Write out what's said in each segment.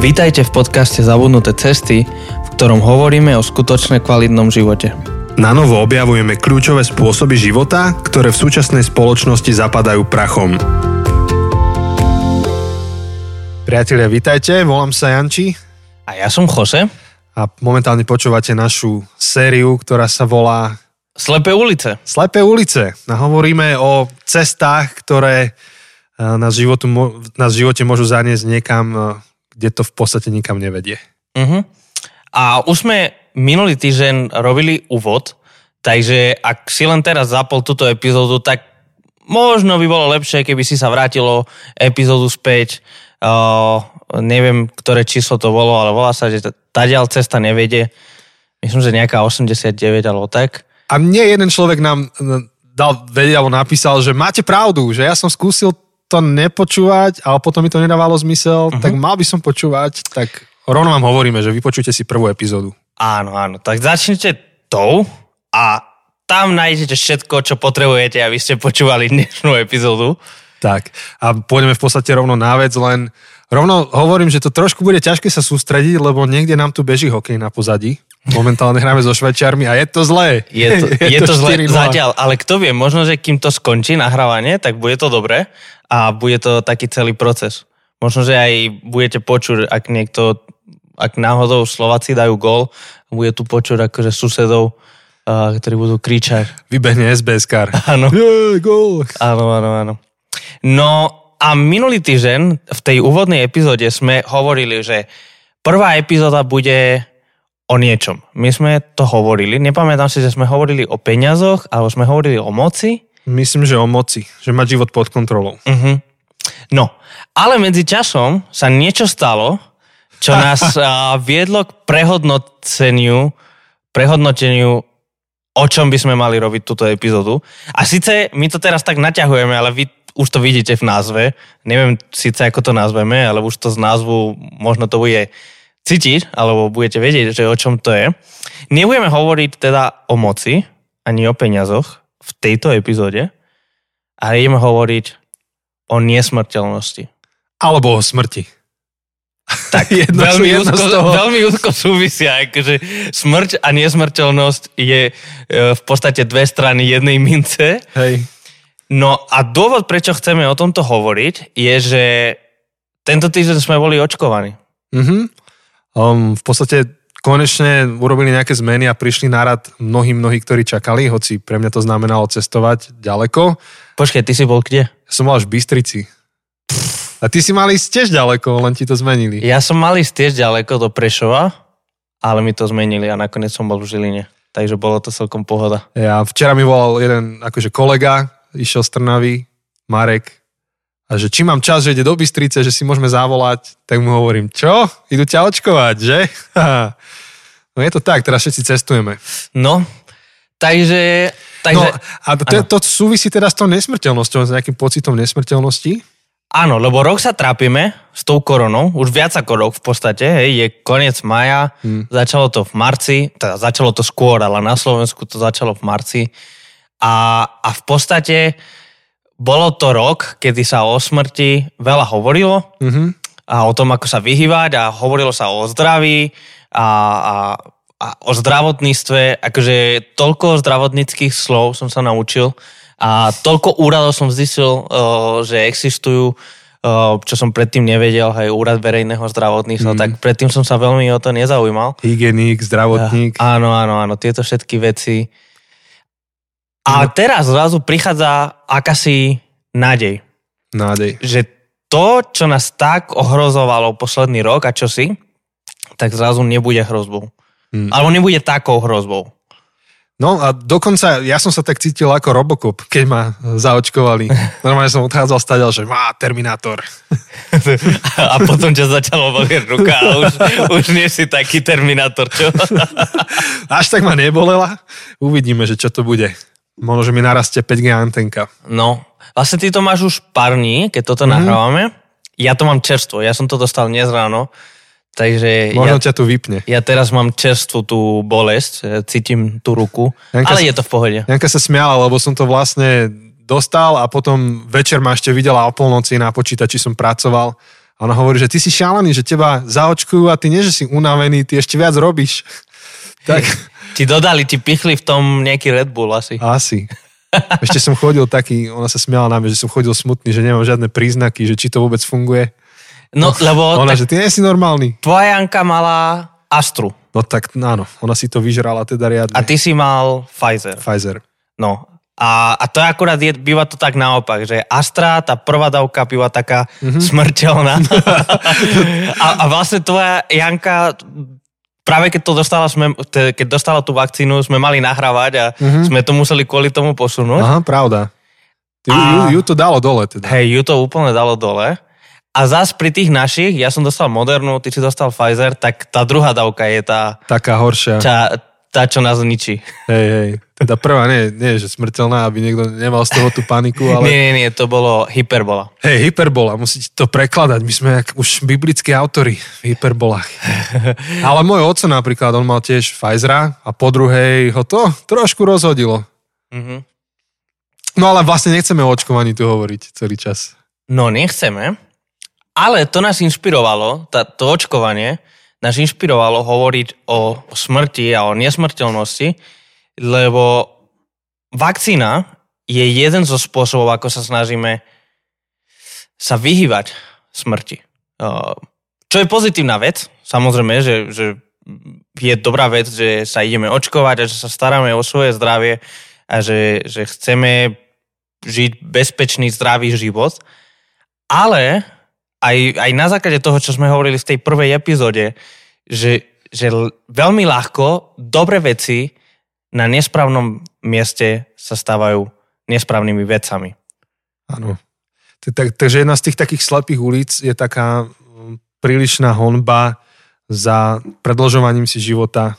Vítajte v podcaste Zabudnuté cesty, v ktorom hovoríme o skutočne kvalitnom živote. Na novo objavujeme kľúčové spôsoby života, ktoré v súčasnej spoločnosti zapadajú prachom. Priatelia, vítajte, volám sa Janči A ja som Jose. a momentálne počúvate našu sériu, ktorá sa volá Slepé ulice. Slepé ulice. A hovoríme o cestách, ktoré e, nás, životu, nás v živote môžu zaniesť niekam, e, kde to v podstate nikam nevedie. Uh-huh. A už sme minulý týždeň robili úvod, takže ak si len teraz zapol túto epizódu, tak možno by bolo lepšie, keby si sa vrátilo epizódu späť. Uh, neviem, ktoré číslo to bolo, ale volá sa, že tadiaľ cesta nevedie. Myslím, že nejaká 89 alebo tak. A mne jeden človek nám dal vedieť alebo napísal, že máte pravdu, že ja som skúsil to nepočúvať, ale potom mi to nedávalo zmysel, uh-huh. tak mal by som počúvať, tak rovno vám hovoríme, že vypočujte si prvú epizódu. Áno, áno. Tak začnite tou a tam nájdete všetko, čo potrebujete, aby ste počúvali dnešnú epizódu. Tak, a pôjdeme v podstate rovno na vec, len rovno hovorím, že to trošku bude ťažké sa sústrediť, lebo niekde nám tu beží hokej na pozadí. Momentálne hráme so Švečiarmi a je to zlé. Je to, je to zle 4:0. zatiaľ, ale kto vie, možno, že kým to skončí nahrávanie, tak bude to dobré a bude to taký celý proces. Možno, že aj budete počuť, ak niekto, ak náhodou Slováci dajú gól, bude tu počuť akože susedov, uh, ktorí budú kričať. Vybehne SBS kar. Áno. Gól. Áno, áno, áno. No a minulý týždeň v tej úvodnej epizóde sme hovorili, že prvá epizóda bude o niečom. My sme to hovorili, nepamätám si, že sme hovorili o peňazoch, alebo sme hovorili o moci. Myslím, že o moci, že mať život pod kontrolou. Uh-huh. No, ale medzi časom sa niečo stalo, čo nás a, viedlo k prehodnoteniu, prehodnoteniu, o čom by sme mali robiť túto epizódu. A síce my to teraz tak naťahujeme, ale vy už to vidíte v názve. Neviem síce, ako to nazveme, ale už to z názvu možno to bude cítiť, alebo budete vedieť, že o čom to je. Nebudeme hovoriť teda o moci, ani o peniazoch v tejto epizóde, ale ideme hovoriť o nesmrteľnosti. Alebo o smrti. Tak, Jedno- veľmi, jedno úzko, veľmi úzko súvisia, akože smrť a nesmrteľnosť je e, v podstate dve strany jednej mince. Hej. No a dôvod, prečo chceme o tomto hovoriť, je, že tento týždeň sme boli očkovaní. Mhm. Um, v podstate konečne urobili nejaké zmeny a prišli na rad mnohí, mnohí, ktorí čakali, hoci pre mňa to znamenalo cestovať ďaleko. Počkej, ty si bol kde? Ja som mal až v Bystrici. A ty si mali ísť tiež ďaleko, len ti to zmenili. Ja som mal ísť tiež ďaleko do Prešova, ale mi to zmenili a nakoniec som bol v Žiline. Takže bolo to celkom pohoda. Ja, včera mi volal jeden akože kolega, išiel z Trnavy, Marek, a že či mám čas, že ide do Bystrice, že si môžeme zavolať, tak mu hovorím, čo? Idú ťa očkovať, že? no je to tak, teraz všetci cestujeme. No, takže... takže no a to, to súvisí teda s tou nesmrteľnosťou, s nejakým pocitom nesmrteľnosti. Áno, lebo rok sa trápime s tou koronou, už viac ako rok v podstate, hej, je koniec maja, hmm. začalo to v marci, teda začalo to skôr, ale na Slovensku to začalo v marci a, a v podstate bolo to rok, kedy sa o smrti veľa hovorilo Mm-hmm. a o tom, ako sa vyhývať a hovorilo sa o zdraví a, a, a o zdravotníctve, akože toľko zdravotníckých slov som sa naučil a toľko úradov som zistil, uh, že existujú, uh, čo som predtým nevedel, aj úrad verejného zdravotníctva, mm. tak predtým som sa veľmi o to nezaujímal. Hygienik, zdravotník. Uh, áno, áno, áno, tieto všetky veci. A No. teraz zrazu prichádza akási nádej, Nádej. že to, čo nás tak ohrozovalo posledný rok a čo si, tak zrazu nebude hrozbou. Hmm. Alebo nebude takou hrozbou. No a dokonca ja som sa tak cítil ako Robocop, keď ma zaočkovali. Normálne som odchádzal stadiaľ, že má Terminátor. A potom ťa začalo bolieť ruka a už, už nie si taký terminátor, čo? Až tak ma nebolela. Uvidíme, že čo to bude. Možno, že mi narastie 5G antenka. No, vlastne ty to máš už pár dní, keď toto mm-hmm. nahrávame. Ja to mám čerstvo, ja som to dostal dnes ráno, takže Možno ja, ťa tu vypne. ja teraz mám čerstvú tú bolesť, e, cítim tú ruku, Janka ale sa- je to v pohode. Janka sa smiala, lebo som to vlastne dostal a potom večer ma ešte videla o polnoci na počítači som pracoval A ona hovorí, že ty si šialený, že teba zaočkujú a ty nie, že si unavený, ty ešte viac robíš. Tak... Ti dodali, ti pichli v tom nejaký Red Bull asi. Asi. Ešte som chodil taký, ona sa smiala na mňa, že som chodil smutný, že nemám žiadne príznaky, že či to vôbec funguje. No, lebo... Ona, že ty nie si normálny. Tvoja Janka mala Astru. No tak áno, ona si to vyžrala teda riadne. A ty si mal Pfizer. Pfizer. No, a, a to je akurát, je, býva to tak naopak, že Astra, tá prvá dávka býva taká mm-hmm. smrteľná. a, a vlastne tvoja Janka, práve keď to dostala, sme, keď dostala tú vakcínu, sme mali nahrávať a mm-hmm. sme to museli kvôli tomu posunúť. Aha, pravda. Ju, a, ju, ju to dalo dole teda. Hej, ju to úplne dalo dole. A zás pri tých našich, ja som dostal Modernu, ty si dostal Pfizer, tak tá druhá dávka je tá... Taká horšia. Tá, tá čo nás ničí. Hej, hej. Teda prvá nie, nie že smrteľná, aby niekto nemal z toho tú paniku, ale... Nie, nie, nie, to bolo hyperbola. Hej, hyperbola, musíte to prekladať. My sme jak už biblickí autory v hyperbolách. ale môj oco napríklad, on mal tiež Pfizera a po druhej ho to trošku rozhodilo. Mm-hmm. No ale vlastne nechceme o očkovaní tu hovoriť celý čas. No nechceme, ale to nás inšpirovalo, tá, to očkovanie, nás inšpirovalo hovoriť o smrti a o nesmrteľnosti, lebo vakcína je jeden zo spôsobov, ako sa snažíme sa vyhývať smrti. Čo je pozitívna vec, samozrejme, že, že je dobrá vec, že sa ideme očkovať a že sa staráme o svoje zdravie a že, že chceme žiť bezpečný, zdravý život. Ale aj, aj na základe toho, čo sme hovorili v tej prvej epizóde, že, že veľmi ľahko dobré veci na nesprávnom mieste sa stávajú nesprávnymi vecami. Áno. Tak, takže jedna z tých takých slepých ulic je taká prílišná honba za predlžovaním si života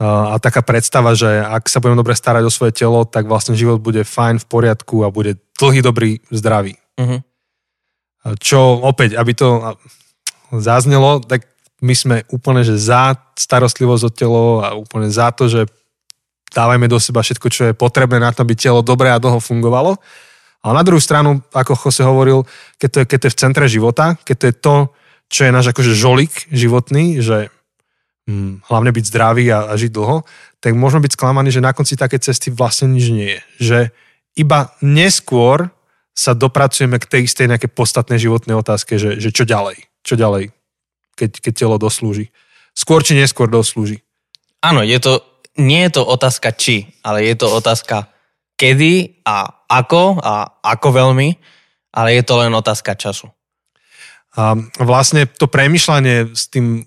a taká predstava, že ak sa budem dobre starať o svoje telo, tak vlastne život bude fajn, v poriadku a bude dlhý, dobrý, zdravý. Uh-huh. Čo opäť, aby to zaznelo, tak my sme úplne že za starostlivosť o telo a úplne za to, že dávajme do seba všetko, čo je potrebné na to, aby telo dobre a dlho fungovalo. A na druhú stranu, ako Jose hovoril, keď to je, keď to je v centre života, keď to je to, čo je náš akože žolik životný, že hm, hlavne byť zdravý a, a žiť dlho, tak môžeme byť sklamaní, že na konci také cesty vlastne nič nie je. Že iba neskôr sa dopracujeme k tej istej nejakej podstatnej životnej otázke, že, že čo ďalej, čo ďalej, keď, keď telo doslúži. Skôr či neskôr doslúži. Áno, je to nie je to otázka či, ale je to otázka kedy a ako a ako veľmi, ale je to len otázka času. A vlastne to premyšľanie s tým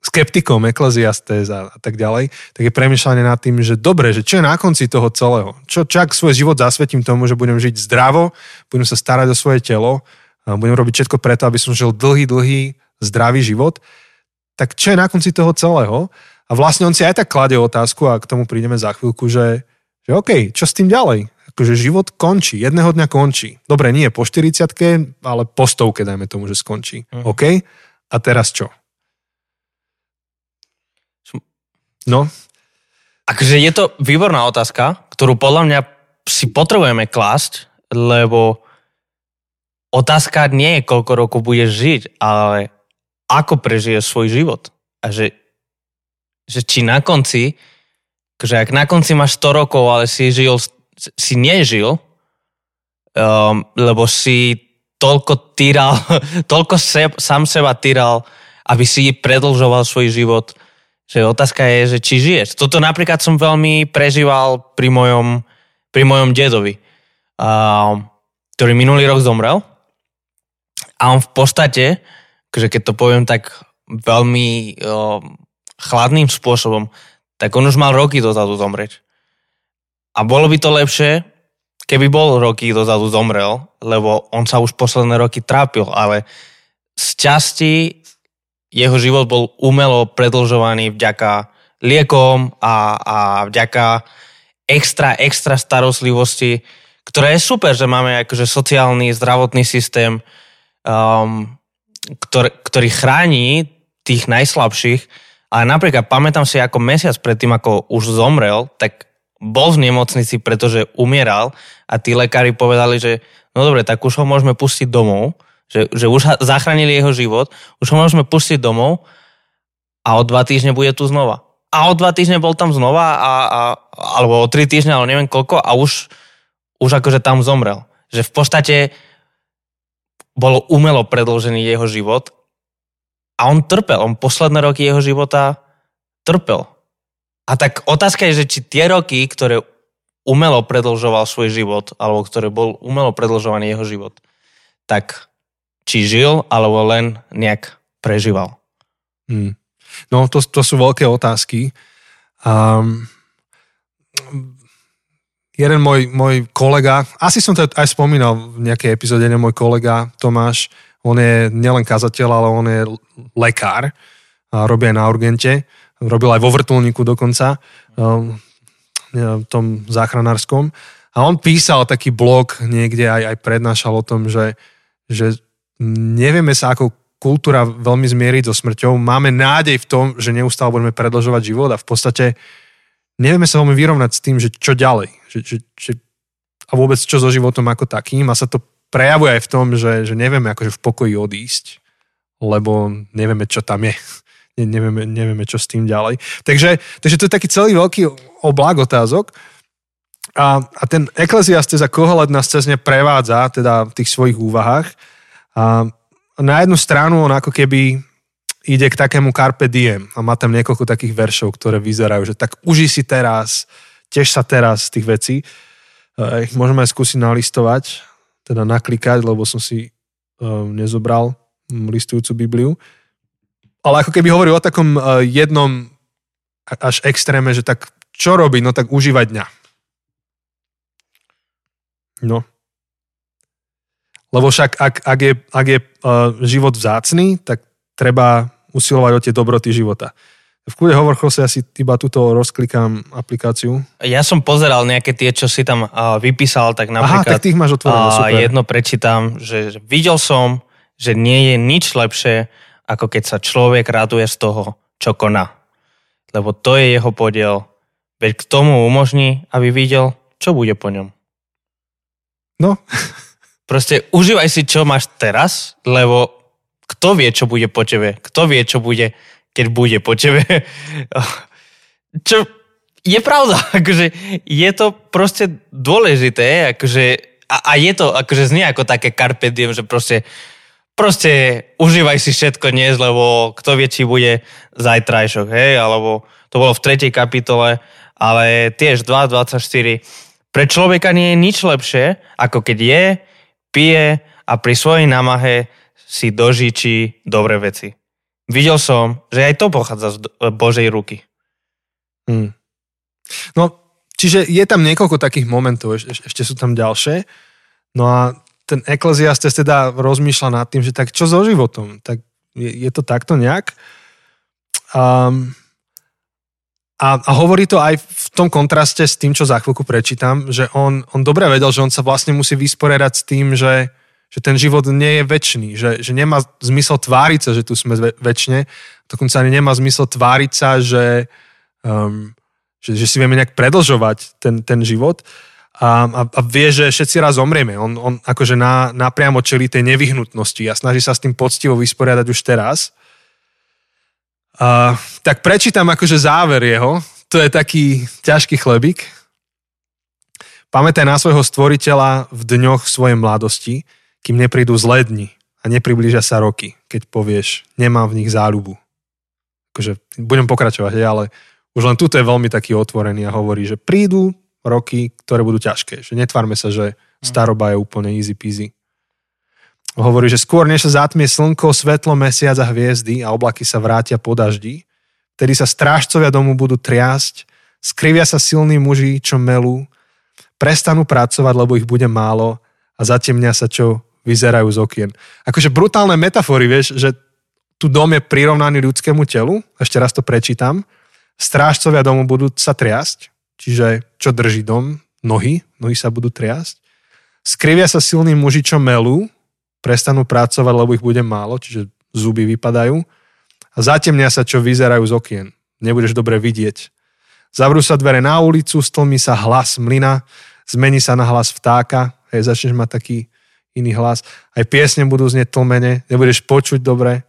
skeptikom, ekleziastés a, tak ďalej, tak je premyšľanie nad tým, že dobre, že čo je na konci toho celého? Čo, čak svoj život zasvetím tomu, že budem žiť zdravo, budem sa starať o svoje telo, budem robiť všetko preto, aby som žil dlhý, dlhý, zdravý život. Tak čo je na konci toho celého? A vlastne on si aj tak kladie otázku a k tomu prídeme za chvíľku, že, že OK, čo s tým ďalej? Akože život končí, jedného dňa končí. Dobre, nie po 40 ale po stovke, dajme tomu, že skončí. Mm. OK? A teraz čo? No? Akože je to výborná otázka, ktorú podľa mňa si potrebujeme klásť, lebo otázka nie je, koľko rokov budeš žiť, ale ako prežije svoj život. A že že či na konci, že ak na konci máš 100 rokov, ale si žil, si nežil, um, lebo si toľko týral, toľko se, sám seba týral, aby si predlžoval svoj život, že otázka je, že či žiješ. Toto napríklad som veľmi prežíval pri mojom, pri mojom dedovi, um, ktorý minulý rok zomrel. A on v podstate, že keď to poviem tak veľmi um, chladným spôsobom, tak on už mal roky dozadu zomrieť. A bolo by to lepšie, keby bol roky dozadu zomrel, lebo on sa už posledné roky trápil, ale z časti jeho život bol umelo predlžovaný vďaka liekom a, a vďaka extra, extra starostlivosti, ktoré je super, že máme akože sociálny, zdravotný systém, um, ktorý, ktorý chráni tých najslabších, ale napríklad pamätám si, ako mesiac predtým, ako už zomrel, tak bol v nemocnici, pretože umieral a tí lekári povedali, že no dobre, tak už ho môžeme pustiť domov, že, že už zachránili jeho život, už ho môžeme pustiť domov a o dva týždne bude tu znova. A o dva týždne bol tam znova, a, a, alebo o tri týždne, alebo neviem koľko, a už, už akože tam zomrel. Že v podstate bolo umelo predložený jeho život a on trpel. On posledné roky jeho života trpel. A tak otázka je, že či tie roky, ktoré umelo predlžoval svoj život, alebo ktoré bol umelo predlžovaný jeho život, tak či žil, alebo len nejak prežíval. Hmm. No, to, to sú veľké otázky. Um, jeden môj, môj kolega, asi som to aj spomínal v nejakej epizóde, jeden môj kolega Tomáš, on je nielen kazateľ, ale on je lekár, a robí aj na urgente, robil aj vo vrtulníku dokonca, um, v tom záchranárskom. A on písal taký blog niekde, aj, aj prednášal o tom, že, že nevieme sa ako kultúra veľmi zmieriť so smrťou. Máme nádej v tom, že neustále budeme predlžovať život a v podstate nevieme sa veľmi vyrovnať s tým, že čo ďalej. Že, že, že, a vôbec čo so životom ako takým. A sa to prejavuje aj v tom, že, že nevieme akože v pokoji odísť, lebo nevieme, čo tam je. Ne, nevieme, nevieme, čo s tým ďalej. Takže, takže to je taký celý veľký oblak otázok. A, a ten Eklesiastes a Kohelet nás cez ne prevádza, teda v tých svojich úvahách. A na jednu stranu on ako keby ide k takému carpe diem a má tam niekoľko takých veršov, ktoré vyzerajú, že tak uži si teraz, tiež sa teraz z tých vecí. E, ich môžeme aj skúsiť nalistovať, teda naklikať, lebo som si um, nezobral listujúcu Bibliu. Ale ako keby hovorí o takom uh, jednom až extréme, že tak čo robiť? No tak užívať dňa. No. Lebo však ak, ak je, ak je uh, život vzácný, tak treba usilovať o tie dobroty života. V kúde hovor sa asi iba túto rozklikám aplikáciu. Ja som pozeral nejaké tie, čo si tam uh, vypísal, tak napríklad... Aha, tak tých máš otvorené, uh, super. Jedno prečítam, že videl som, že nie je nič lepšie, ako keď sa človek raduje z toho, čo koná. Lebo to je jeho podiel. Veď k tomu umožní, aby videl, čo bude po ňom. No. Proste užívaj si, čo máš teraz, lebo kto vie, čo bude po tebe? Kto vie, čo bude, keď bude po tebe? čo je pravda, akože je to proste dôležité, akože a, a je to, akože znie ako také carpe diem, že proste proste užívaj si všetko dnes, lebo kto vie, či bude zajtrajšok, hej, alebo to bolo v tretej kapitole, ale tiež 2.24. Pre človeka nie je nič lepšie, ako keď je, pije a pri svojej námahe si dožičí dobré veci. Videl som, že aj to pochádza z Božej ruky. Hmm. No, čiže je tam niekoľko takých momentov, eš, ešte sú tam ďalšie. No a ten Ecclesiastes teda rozmýšľa nad tým, že tak čo so životom? Tak je, je to takto nejak? Um, a, a hovorí to aj v tom kontraste s tým, čo za chvíľku prečítam, že on, on dobre vedel, že on sa vlastne musí vysporiadať s tým, že, že ten život nie je väčší, že, že nemá zmysel tváriť sa, že tu sme väčšine, dokonca ani nemá zmysel tváriť sa, že, um, že, že si vieme nejak predlžovať ten, ten život a, a, a vie, že všetci raz zomrieme. On, on akože na, napriamo čelí tej nevyhnutnosti a snaží sa s tým poctivo vysporiadať už teraz. Uh, tak prečítam akože záver jeho. To je taký ťažký chlebík. Pamätaj na svojho stvoriteľa v dňoch svojej mladosti, kým neprídu zlé dni a nepriblížia sa roky, keď povieš, nemám v nich záľubu. Akože, budem pokračovať, ale už len tuto je veľmi taký otvorený a hovorí, že prídu roky, ktoré budú ťažké. Že netvárme sa, že staroba je úplne easy peasy. Hovorí, že skôr než sa zatmie slnko, svetlo, mesiac a hviezdy a oblaky sa vrátia po daždi, vtedy sa strážcovia domu budú triasť, skrivia sa silní muži, čo melú, prestanú pracovať, lebo ich bude málo a zatemnia sa, čo vyzerajú z okien. Akože brutálne metafory, vieš, že tu dom je prirovnaný ľudskému telu, ešte raz to prečítam, strážcovia domu budú sa triasť, čiže čo drží dom, nohy, nohy sa budú triasť, skrivia sa silní muži, čo melú, prestanú pracovať, lebo ich bude málo, čiže zuby vypadajú a zatemnia sa, čo vyzerajú z okien. Nebudeš dobre vidieť. Zavrú sa dvere na ulicu, stlmí sa hlas mlyna, zmení sa na hlas vtáka, hej, začneš mať taký iný hlas. Aj piesne budú znieť tlmene, nebudeš počuť dobre.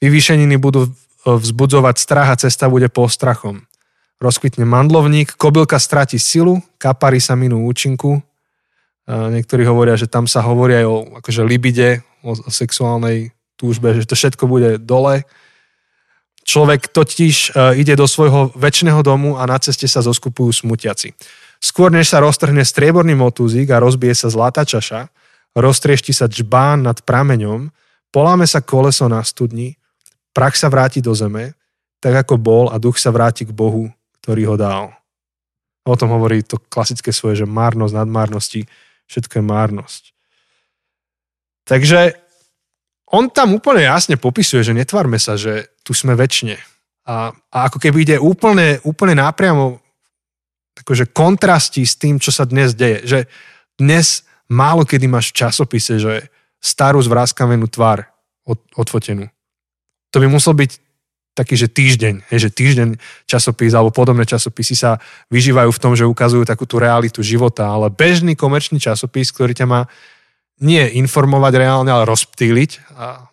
Vyvýšeniny budú e, vzbudzovať strach a cesta bude postrachom. Rozkvitne mandlovník, kobylka stráti silu, kapary sa minú účinku. Niektorí hovoria, že tam sa hovorí aj o akože libide, o, o sexuálnej túžbe, že to všetko bude dole. Človek totiž e, ide do svojho väčšného domu a na ceste sa zoskupujú smutiaci. Skôr než sa roztrhne strieborný motúzik a rozbije sa zlatá čaša, roztriešti sa džbán nad prameňom, poláme sa koleso na studni, prach sa vráti do zeme, tak ako bol a duch sa vráti k Bohu, ktorý ho dal. O tom hovorí to klasické svoje, že márnosť nad márnosti, všetko je márnosť. Takže on tam úplne jasne popisuje, že netvárme sa, že tu sme väčšine. A, a ako keby ide úplne, úplne nápriamo akože kontrasti s tým, čo sa dnes deje. Že dnes málo kedy máš v časopise, že starú zvráskavenú tvár od, odfotenú. To by musel byť taký, že týždeň, že týždeň časopis alebo podobné časopisy sa vyžívajú v tom, že ukazujú takú tú realitu života, ale bežný komerčný časopis, ktorý ťa má nie informovať reálne, ale rozptýliť a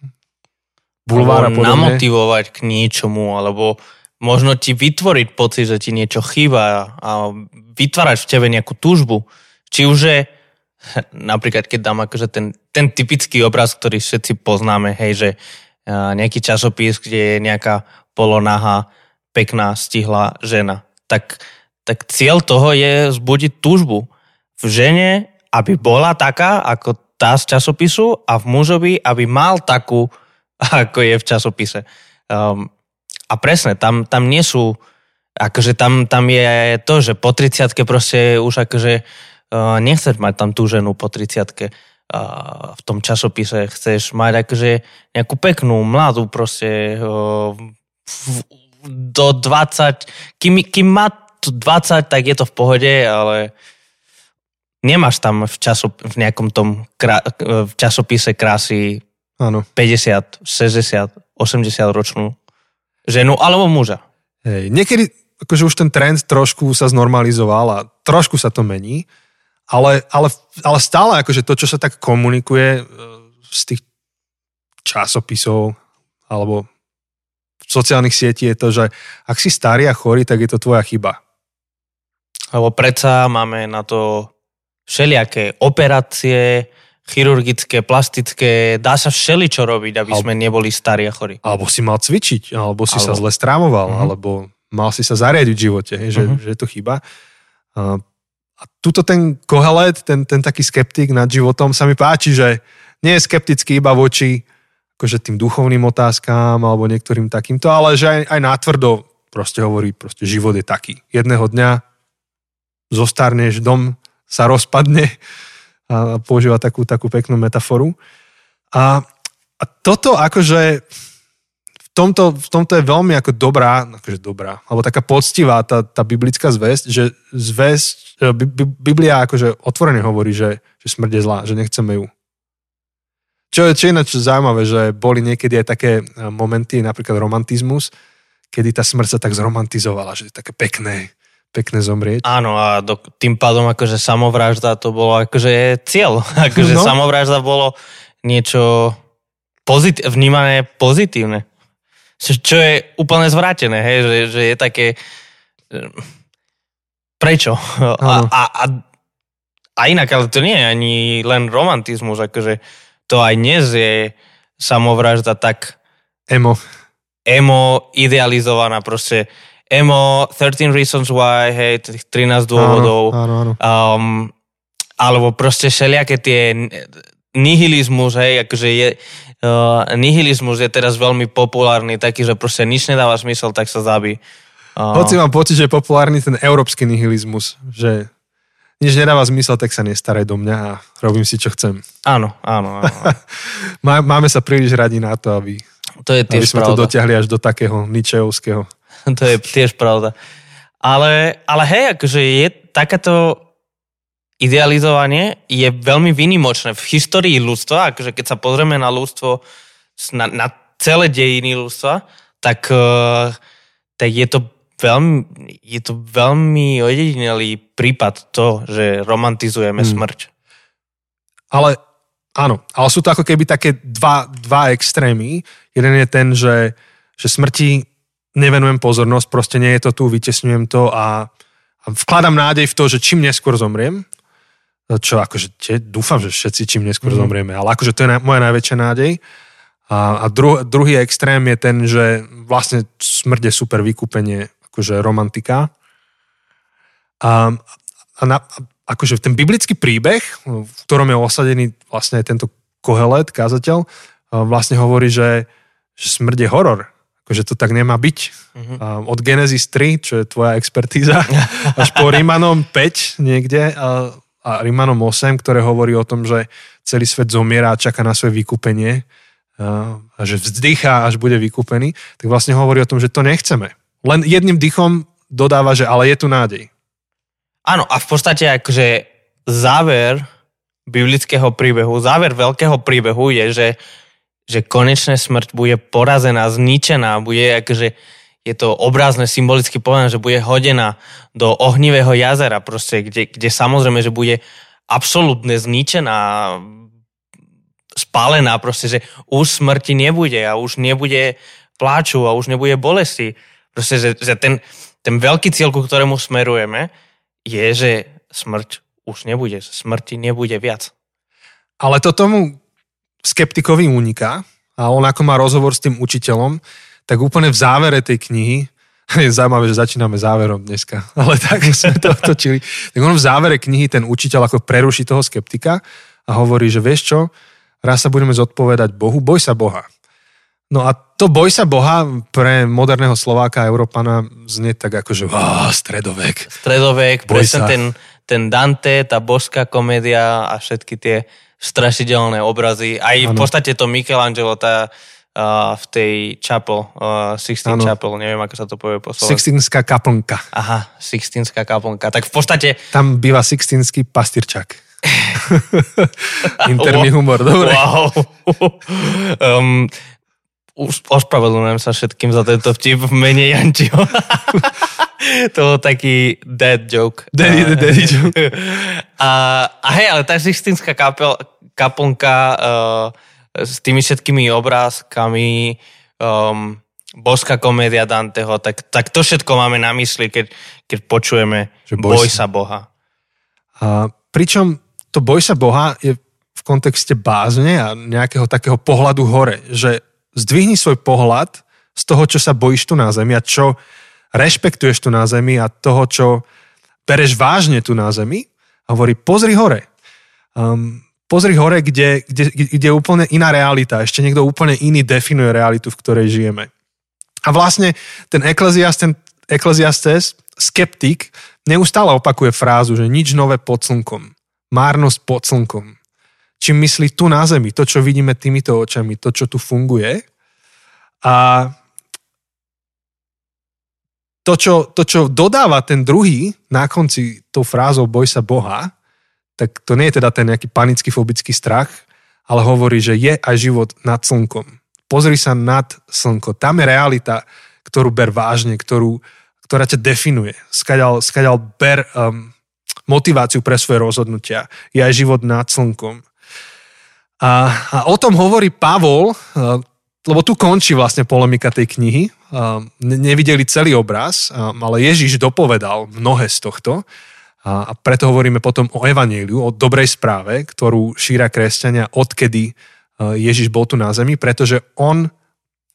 bulvára podobne. namotivovať k niečomu, alebo možno ti vytvoriť pocit, že ti niečo chýba a vytvárať v tebe nejakú túžbu. Či už je napríklad keď dám akože ten, ten typický obraz, ktorý všetci poznáme, hej, že nejaký časopis, kde je nejaká polonaha, pekná, stihla žena. Tak, tak cieľ toho je zbudiť túžbu v žene, aby bola taká, ako tá z časopisu a v mužovi, aby mal takú, ako je v časopise. Um, a presne, tam, tam nie sú, akože tam, tam je to, že po 30 proste už akože uh, nechceš mať tam tú ženu po 30 v tom časopise chceš mať akože nejakú peknú, mladú proste do 20, kým, kým má 20, tak je to v pohode, ale nemáš tam v, času, v nejakom tom krá, v časopise krásy ano. 50, 60, 80 ročnú ženu alebo muža. Hej, niekedy akože už ten trend trošku sa znormalizoval a trošku sa to mení, ale, ale, ale stále akože to, čo sa tak komunikuje e, z tých časopisov alebo sociálnych sietí je to, že ak si starý a chorý, tak je to tvoja chyba. Lebo predsa máme na to všelijaké operácie, chirurgické, plastické, dá sa všeličo robiť, aby sme neboli starí a chorí. Alebo si mal cvičiť, alebo si alebo... sa zle strávoval, uh-huh. alebo mal si sa zariadiť v živote, že, uh-huh. že je to chyba. Uh, a tuto ten kohelet, ten, ten taký skeptik nad životom sa mi páči, že nie je skeptický iba voči akože tým duchovným otázkám alebo niektorým takýmto, ale že aj, aj nátvrdo proste hovorí, proste život je taký. Jedného dňa zostarneš, dom sa rozpadne a používa takú, takú peknú metaforu. A, a toto akože tomto, v tomto je veľmi ako dobrá, akože dobrá, alebo taká poctivá tá, tá biblická zväzť, že zväzť, e, Biblia akože otvorene hovorí, že, že smrť je zlá, že nechceme ju. Čo je, čo je ináč zaujímavé, že boli niekedy aj také e, momenty, napríklad romantizmus, kedy tá smrť sa tak zromantizovala, že je také pekné, pekné zomrieť. Áno a do, tým pádom akože samovražda to bolo akože cieľ. Akože no. samovražda bolo niečo pozit- vnímané pozitívne. Čo je úplne zvrátené, hej, že, že je také... Prečo? A, a, a, a inak, ale to nie je ani len romantizmus, akože to aj dnes je samovražda tak... Emo. Emo idealizovaná proste. Emo, 13 Reasons Why, hej, 13 dôvodov. Áno, áno, áno. Um, alebo proste všelijaké tie nihilizmus, hej, akože je, uh, nihilizmus je teraz veľmi populárny, taký, že proste nič nedáva smysel, tak sa zabí. Uh, Hoci mám pocit, že je populárny ten európsky nihilizmus, že nič nedáva zmysel, tak sa nestaraj do mňa a robím si, čo chcem. Áno, áno. áno. Máme sa príliš radi na to, aby, to je aby sme pravda. to dotiahli až do takého ničejovského. to je tiež pravda. Ale, ale hej, akože je takáto idealizovanie je veľmi vynimočné v histórii ľudstva, akože keď sa pozrieme na ľudstvo, na, na celé dejiny ľudstva, tak, uh, tak je to veľmi, je to veľmi ojedinelý prípad to, že romantizujeme hmm. smrť. Ale áno, ale sú to ako keby také dva, dva extrémy. Jeden je ten, že, že smrti nevenujem pozornosť, proste nie je to tu, vytesňujem to a, a vkladám nádej v to, že čím neskôr zomriem, čo akože tie, dúfam, že všetci čím neskôr mm. zomrieme, ale akože to je na, moja najväčšia nádej. A, a dru, druhý extrém je ten, že vlastne smrť je super vykúpenie, akože romantika. A, a na, akože ten biblický príbeh, v ktorom je osadený vlastne tento Kohelet, kázateľ, vlastne hovorí, že, že smrť je horor. Akože to tak nemá byť. Mm-hmm. Od Genesis 3, čo je tvoja expertíza, až po Rímanom 5 niekde a, Rímanom 8, ktoré hovorí o tom, že celý svet zomiera a čaká na svoje vykúpenie a že vzdychá, až bude vykúpený, tak vlastne hovorí o tom, že to nechceme. Len jedným dychom dodáva, že ale je tu nádej. Áno, a v podstate akože záver biblického príbehu, záver veľkého príbehu je, že, že konečne smrť bude porazená, zničená, bude akože je to obrázne, symbolicky povedané, že bude hodená do ohnivého jazera, proste, kde, kde samozrejme, že bude absolútne zničená, spálená, proste, že už smrti nebude a už nebude pláču a už nebude bolesti. Proste, že, že ten, ten veľký cieľ, ku ktorému smerujeme, je, že smrť už nebude, smrti nebude viac. Ale to tomu skeptikovi uniká a on ako má rozhovor s tým učiteľom, tak úplne v závere tej knihy, je zaujímavé, že začíname záverom dneska, ale tak sme to otočili, tak on v závere knihy ten učiteľ ako preruší toho skeptika a hovorí, že vieš čo, raz sa budeme zodpovedať Bohu, boj sa Boha. No a to boj sa Boha pre moderného Slováka a Európana znie tak ako, že oh, stredovek. Stredovek, boj presne sa. ten, ten Dante, tá boská komédia a všetky tie strašidelné obrazy. Aj ano. v podstate to Michelangelo, tá uh, v tej chapel, uh, Sixteen ano. Chapel, neviem, ako sa to povie po slovensku. Sixtinská kaplnka. Aha, Sixtinská kaplnka. Tak v podstate... Tam býva Sixtinský pastyrčak. Interný humor, dobre. Wow. um, ospravedlňujem sa všetkým za tento vtip v mene Jančiho. to bol taký dead joke. Daddy, the daddy joke. a, a hej, ale tá Sixtinská kapel, kaplnka uh, s tými všetkými obrázkami, um, boská komédia Danteho, tak, tak to všetko máme na mysli, keď, keď počujeme že boj, boj sa Boha. A pričom to boj sa Boha je v kontexte bázne a nejakého takého pohľadu hore, že zdvihni svoj pohľad z toho, čo sa bojíš tu na zemi a čo rešpektuješ tu na zemi a toho, čo bereš vážne tu na zemi a hovorí, pozri hore. Um, pozri hore, kde, kde, kde je úplne iná realita. Ešte niekto úplne iný definuje realitu, v ktorej žijeme. A vlastne ten Ecclesiastes, ten Ecclesiastes, skeptik, neustále opakuje frázu, že nič nové pod slnkom. Márnosť pod slnkom čím myslí tu na Zemi, to, čo vidíme týmito očami, to, čo tu funguje. A to čo, to, čo dodáva ten druhý na konci tou frázou boj sa Boha, tak to nie je teda ten nejaký panický, fobický strach, ale hovorí, že je aj život nad slnkom. Pozri sa nad slnko. Tam je realita, ktorú ber vážne, ktorú, ktorá ťa definuje. Skaďal, skaďal ber um, motiváciu pre svoje rozhodnutia. Je aj život nad slnkom. A, a o tom hovorí Pavol, lebo tu končí vlastne polemika tej knihy. Nevideli celý obraz, ale Ježiš dopovedal mnohé z tohto. A preto hovoríme potom o evaníliu, o dobrej správe, ktorú šíra kresťania, odkedy Ježiš bol tu na zemi, pretože on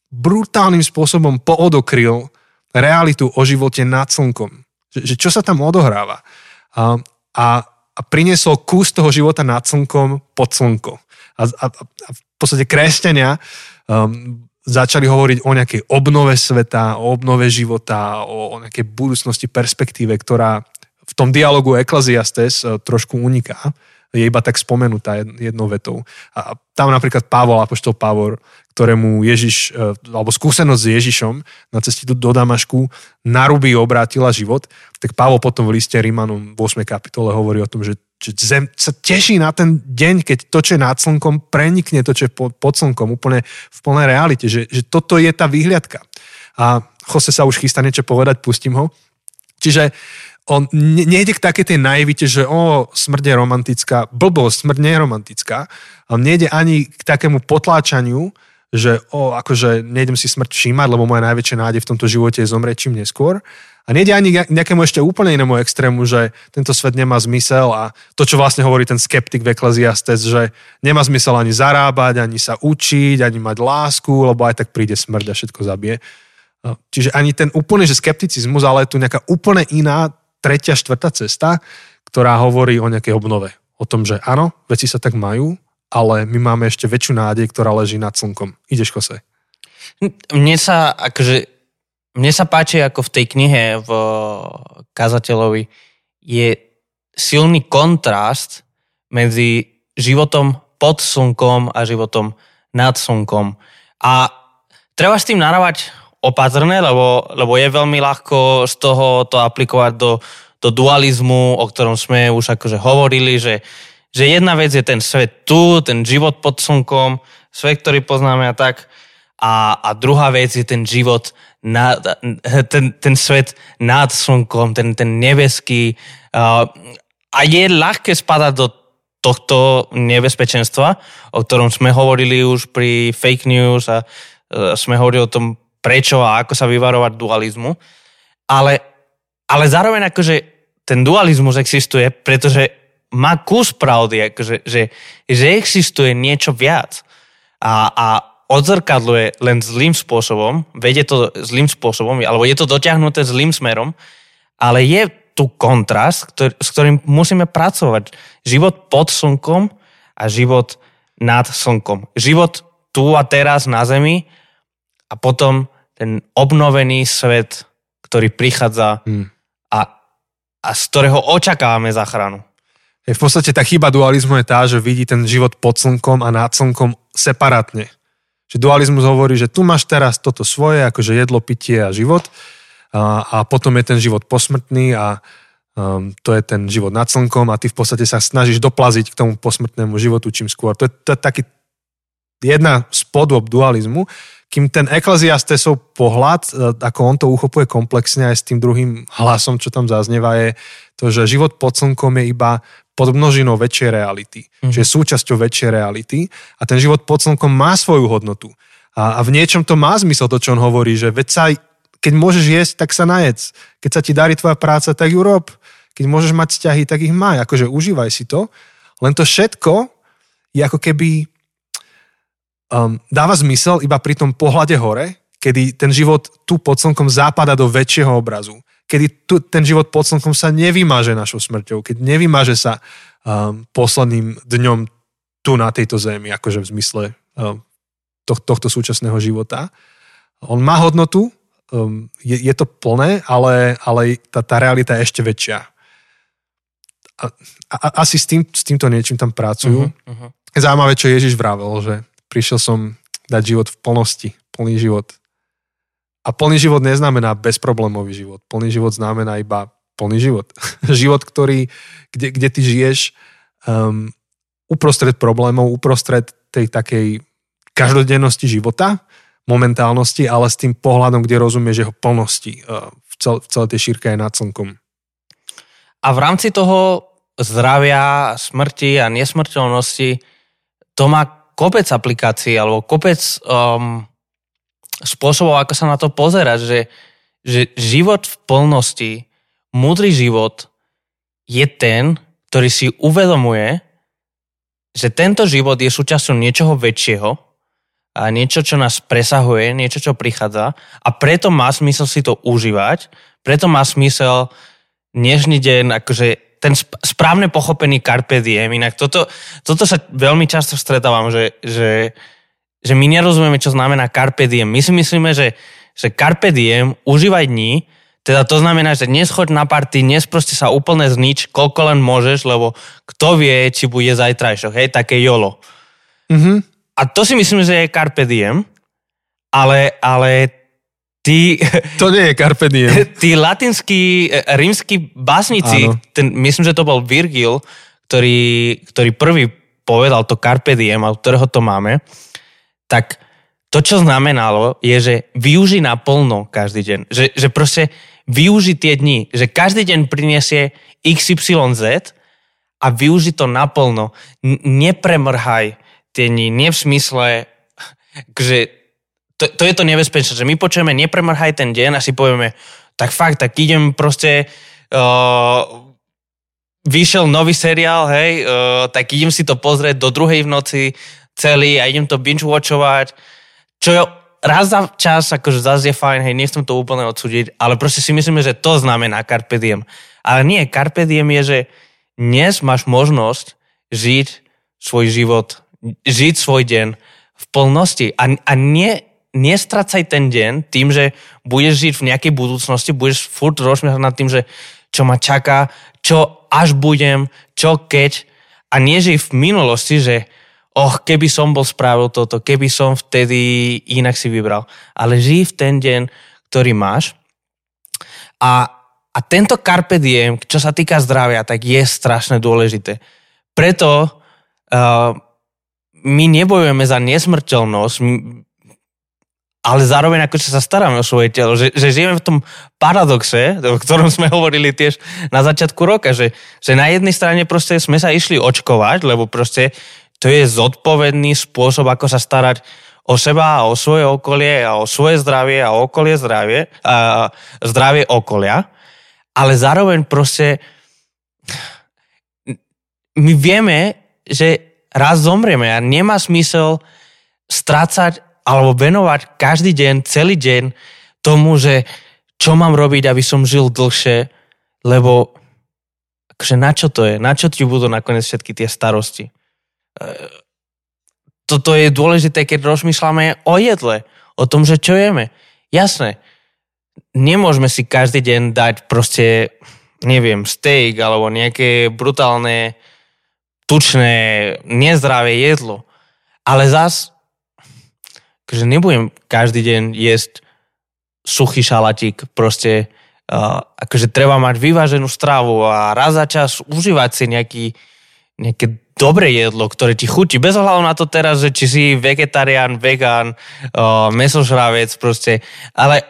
brutálnym spôsobom poodokryl realitu o živote nad slnkom. Že čo sa tam odohráva. A, a, a priniesol kus toho života nad slnkom pod slnko a, a, a v podstate kresťania um, začali hovoriť o nejakej obnove sveta, o obnove života, o, o nejakej budúcnosti, perspektíve, ktorá v tom dialogu Ecclesiastes uh, trošku uniká je iba tak spomenutá jednou vetou. A tam napríklad Pavol, apoštol Pavor, ktorému Ježiš, e, alebo skúsenosť s Ježišom na ceste do, Damašku narubí obrátila život, tak Pavol potom v liste Rímanom v 8. kapitole hovorí o tom, že, že zem sa teší na ten deň, keď to, čo je nad slnkom, prenikne to, čo je pod, slnkom, úplne v plnej realite, že, že toto je tá výhľadka. A Jose sa už chystá niečo povedať, pustím ho. Čiže on ne, nejde k také tej naivite, že o, smrť je romantická, blbosť, smrť nie je romantická. On nejde ani k takému potláčaniu, že o, akože nejdem si smrť všímať, lebo moja najväčšia nádej v tomto živote je zomrieť čím neskôr. A nejde ani k nejakému ešte úplne inému extrému, že tento svet nemá zmysel a to, čo vlastne hovorí ten skeptik v Ecclesiastes, že nemá zmysel ani zarábať, ani sa učiť, ani mať lásku, lebo aj tak príde smrť a všetko zabije. Čiže ani ten úplne, že skepticizmus, ale je tu nejaká úplne iná tretia, štvrtá cesta, ktorá hovorí o nejakej obnove. O tom, že áno, veci sa tak majú, ale my máme ešte väčšiu nádej, ktorá leží nad slnkom. Ideš, Kose? Mne sa, akože, mne sa páči, ako v tej knihe v kazateľovi je silný kontrast medzi životom pod slnkom a životom nad slnkom. A treba s tým narávať opatrné, lebo, lebo je veľmi ľahko z toho to aplikovať do, do dualizmu, o ktorom sme už akože hovorili, že že jedna vec je ten svet tu, ten život pod slnkom, svet, ktorý poznáme a tak, a, a druhá vec je ten život, na, ten, ten svet nad slnkom, ten, ten nebeský. A, a je ľahké spadať do tohto nebezpečenstva, o ktorom sme hovorili už pri fake news a, a sme hovorili o tom, prečo a ako sa vyvarovať dualizmu. Ale, ale zároveň akože ten dualizmus existuje, pretože má kus pravdy, akože, že, že existuje niečo viac a, a odzrkadluje len zlým spôsobom, vedie to zlým spôsobom, alebo je to dotiahnuté zlým smerom, ale je tu kontrast, ktorý, s ktorým musíme pracovať. Život pod slnkom a život nad slnkom. Život tu a teraz na Zemi a potom ten obnovený svet, ktorý prichádza hmm. a, a z ktorého očakávame záchranu je v podstate tá chyba dualizmu je tá, že vidí ten život pod slnkom a nad slnkom separátne. Že dualizmus hovorí, že tu máš teraz toto svoje, akože jedlo, pitie a život a, a potom je ten život posmrtný a um, to je ten život nad slnkom a ty v podstate sa snažíš doplaziť k tomu posmrtnému životu čím skôr. To je, to je taký jedna z podob dualizmu, kým ten ekleziastesov pohľad, e, ako on to uchopuje komplexne aj s tým druhým hlasom, čo tam zaznieva, je to, že život pod slnkom je iba pod množinou väčšej reality. Mm-hmm. Čiže súčasťou väčšej reality a ten život pod slnkom má svoju hodnotu. A, a v niečom to má zmysel, to, čo on hovorí, že veď sa, keď môžeš jesť, tak sa najedz. Keď sa ti darí tvoja práca, tak ju rob. Keď môžeš mať vzťahy, tak ich maj. Akože užívaj si to. Len to všetko je ako keby um, dáva zmysel iba pri tom pohľade hore, kedy ten život tu pod slnkom západa do väčšieho obrazu kedy tu, ten život pod slnkom sa nevymaže našou smrťou, keď nevymaže sa um, posledným dňom tu na tejto zemi, akože v zmysle um, to, tohto súčasného života. On má hodnotu, um, je, je to plné, ale, ale tá, tá realita je ešte väčšia. A, a, asi s, tým, s týmto niečím tam pracujú. Uh-huh, uh-huh. Zaujímavé, čo Ježiš vravel, že prišiel som dať život v plnosti, plný život. A plný život neznamená bezproblémový život. Plný život znamená iba plný život. život, ktorý, kde, kde ty žiješ um, uprostred problémov, uprostred tej takej každodennosti života, momentálnosti, ale s tým pohľadom, kde rozumieš jeho plnosti uh, v, cel, v celej tej šírke aj nad slnkom. A v rámci toho zdravia, smrti a nesmrteľnosti to má kopec aplikácií alebo kopec um, spôsobov, ako sa na to pozerať, že, že život v plnosti, múdry život je ten, ktorý si uvedomuje, že tento život je súčasťou niečoho väčšieho a niečo, čo nás presahuje, niečo, čo prichádza a preto má smysel si to užívať, preto má smysel dnešný deň, akože ten správne pochopený carpe diem. Inak toto, toto sa veľmi často stretávam, že, že že my nerozumieme, čo znamená carpe diem. My si myslíme, že, že carpe diem, užívaj dní, teda to znamená, že dnes choď na party, dnes proste sa úplne znič, koľko len môžeš, lebo kto vie, či bude zajtrajšok, hej, také jolo. Mm-hmm. A to si myslím, že je carpe diem, ale, ale tí... To nie je carpe diem. Tí latinskí, e, rímsky básnici, ten, myslím, že to bol Virgil, ktorý, ktorý prvý povedal to carpe diem, a ktorého to máme, tak to, čo znamenalo, je, že využij naplno každý deň. Že, že proste využiť tie dni, že každý deň priniesie XYZ a využiť to naplno. N- nepremrhaj tie dni, nie v smysle, že to, to je to nebezpečné, že my počujeme nepremrhaj ten deň a si povieme, tak fakt, tak idem proste uh, vyšiel nový seriál, hej, uh, tak idem si to pozrieť do druhej v noci celý a idem to binge-watchovať, čo je raz za čas, akože zase je fajn, hej, nechcem to úplne odsúdiť, ale proste si myslíme, že to znamená Carpe Diem. Ale nie, Carpe Diem je, že dnes máš možnosť žiť svoj život, žiť svoj deň v plnosti a, a nie, nestracaj ten deň tým, že budeš žiť v nejakej budúcnosti, budeš furt rozmýšľať nad tým, že čo ma čaká, čo až budem, čo keď. A nie, v minulosti, že oh, keby som bol spravil toto, keby som vtedy inak si vybral. Ale žij v ten deň, ktorý máš. A, a tento carpe diem, čo sa týka zdravia, tak je strašne dôležité. Preto uh, my nebojujeme za nesmrteľnosť, ale zároveň ako sa staráme o svoje telo, že, že žijeme v tom paradoxe, o ktorom sme hovorili tiež na začiatku roka, že, že na jednej strane proste sme sa išli očkovať, lebo proste to je zodpovedný spôsob, ako sa starať o seba a o svoje okolie a o svoje zdravie a o okolie zdravie, a zdravie okolia, ale zároveň proste my vieme, že raz zomrieme a nemá smysel strácať alebo venovať každý deň, celý deň tomu, že čo mám robiť, aby som žil dlhšie, lebo akože na čo to je? Na čo ti budú nakoniec všetky tie starosti? E, toto je dôležité, keď rozmýšľame o jedle, o tom, že čo jeme. Jasné, nemôžeme si každý deň dať proste, neviem, steak alebo nejaké brutálne, tučné, nezdravé jedlo. Ale zas že nebudem každý deň jesť suchý šalatík, proste uh, akože treba mať vyváženú stravu a raz za čas užívať si nejaký, nejaké dobré jedlo, ktoré ti chutí, bez ohľadu na to teraz, že či si vegetarián, vegán, uh, mesožravec proste, ale,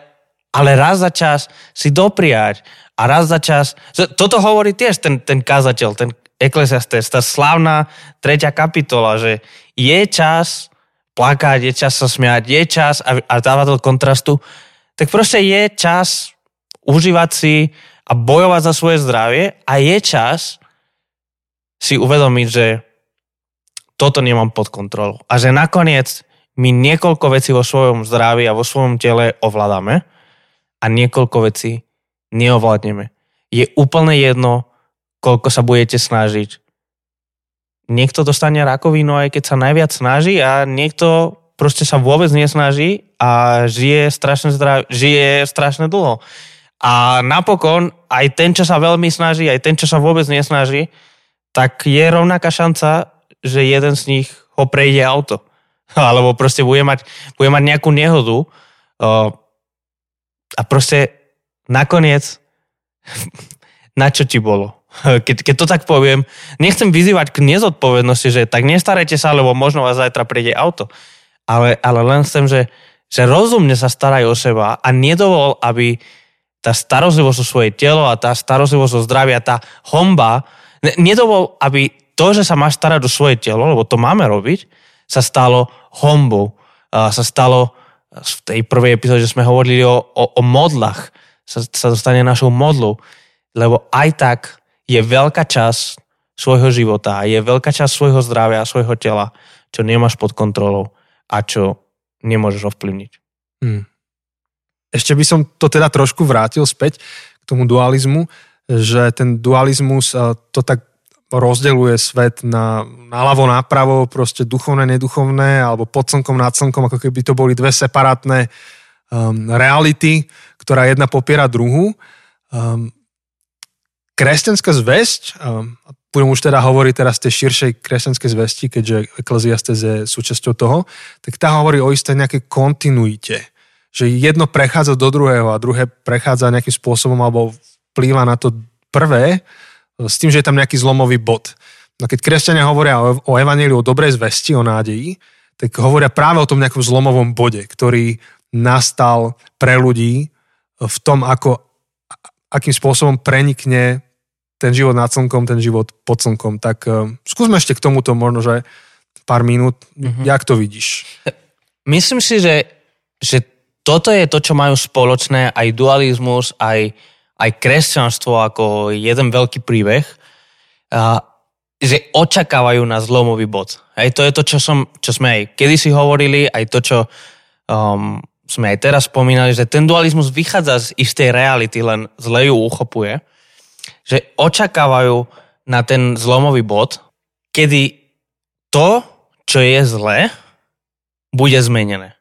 ale raz za čas si dopriať a raz za čas, toto hovorí tiež ten, ten kazateľ, ten Ecclesiastes, tá slávna tretia kapitola, že je čas plakať, je čas sa smiať, je čas a, a dáva to kontrastu, tak proste je čas užívať si a bojovať za svoje zdravie a je čas si uvedomiť, že toto nemám pod kontrolou. A že nakoniec my niekoľko vecí vo svojom zdraví a vo svojom tele ovládame a niekoľko vecí neovládneme. Je úplne jedno, koľko sa budete snažiť, niekto dostane rakovinu, aj keď sa najviac snaží a niekto proste sa vôbec nesnaží a žije strašne, zdrav, žije strašne dlho. A napokon aj ten, čo sa veľmi snaží, aj ten, čo sa vôbec nesnaží, tak je rovnaká šanca, že jeden z nich ho prejde auto. Alebo proste bude mať, bude mať nejakú nehodu a proste nakoniec na čo ti bolo? Keď, keď to tak poviem, nechcem vyzývať k nezodpovednosti, že tak nestarajte sa, lebo možno vás zajtra príde auto. Ale, ale len chcem, že, že rozumne sa staraj o seba a nedovol, aby tá starostlivosť o svoje telo a tá starostlivosť o zdravia, tá homba, nedovol, aby to, že sa máš starať o svoje telo, lebo to máme robiť, sa stalo hombou. Sa stalo v tej prvej epizóde, sme hovorili o, o, o modlách, sa, sa dostane našou modlou. Lebo aj tak je veľká časť svojho života, je veľká časť svojho zdravia, svojho tela, čo nemáš pod kontrolou a čo nemôžeš ovplyvniť. Hmm. Ešte by som to teda trošku vrátil späť k tomu dualizmu, že ten dualizmus eh, to tak rozdeluje svet na naľavo, napravo, proste duchovné, neduchovné, alebo pod slnkom, nad slnkom, ako keby to boli dve separátne um, reality, ktorá jedna popiera druhu. Um, kresťanská zväzť, budem už teda hovoriť teraz tej širšej kresťanskej zvesti, keďže Ecclesiastes je súčasťou toho, tak tá hovorí o isté nejaké kontinuite. Že jedno prechádza do druhého a druhé prechádza nejakým spôsobom alebo vplýva na to prvé s tým, že je tam nejaký zlomový bod. No keď kresťania hovoria o evaníliu, o dobrej zvesti, o nádeji, tak hovoria práve o tom nejakom zlomovom bode, ktorý nastal pre ľudí v tom, ako akým spôsobom prenikne ten život nad slnkom, ten život pod slnkom. Tak uh, skúsme ešte k tomuto možno, že pár minút. Mm-hmm. Jak to vidíš? Myslím si, že, že toto je to, čo majú spoločné aj dualizmus, aj, aj kresťanstvo ako jeden veľký príbeh, a, že očakávajú na zlomový bod. Aj to je to, čo, som, čo sme aj kedysi hovorili, aj to, čo um, sme aj teraz spomínali, že ten dualizmus vychádza z istej reality, len zle ju uchopuje že očakávajú na ten zlomový bod, kedy to, čo je zlé, bude zmenené.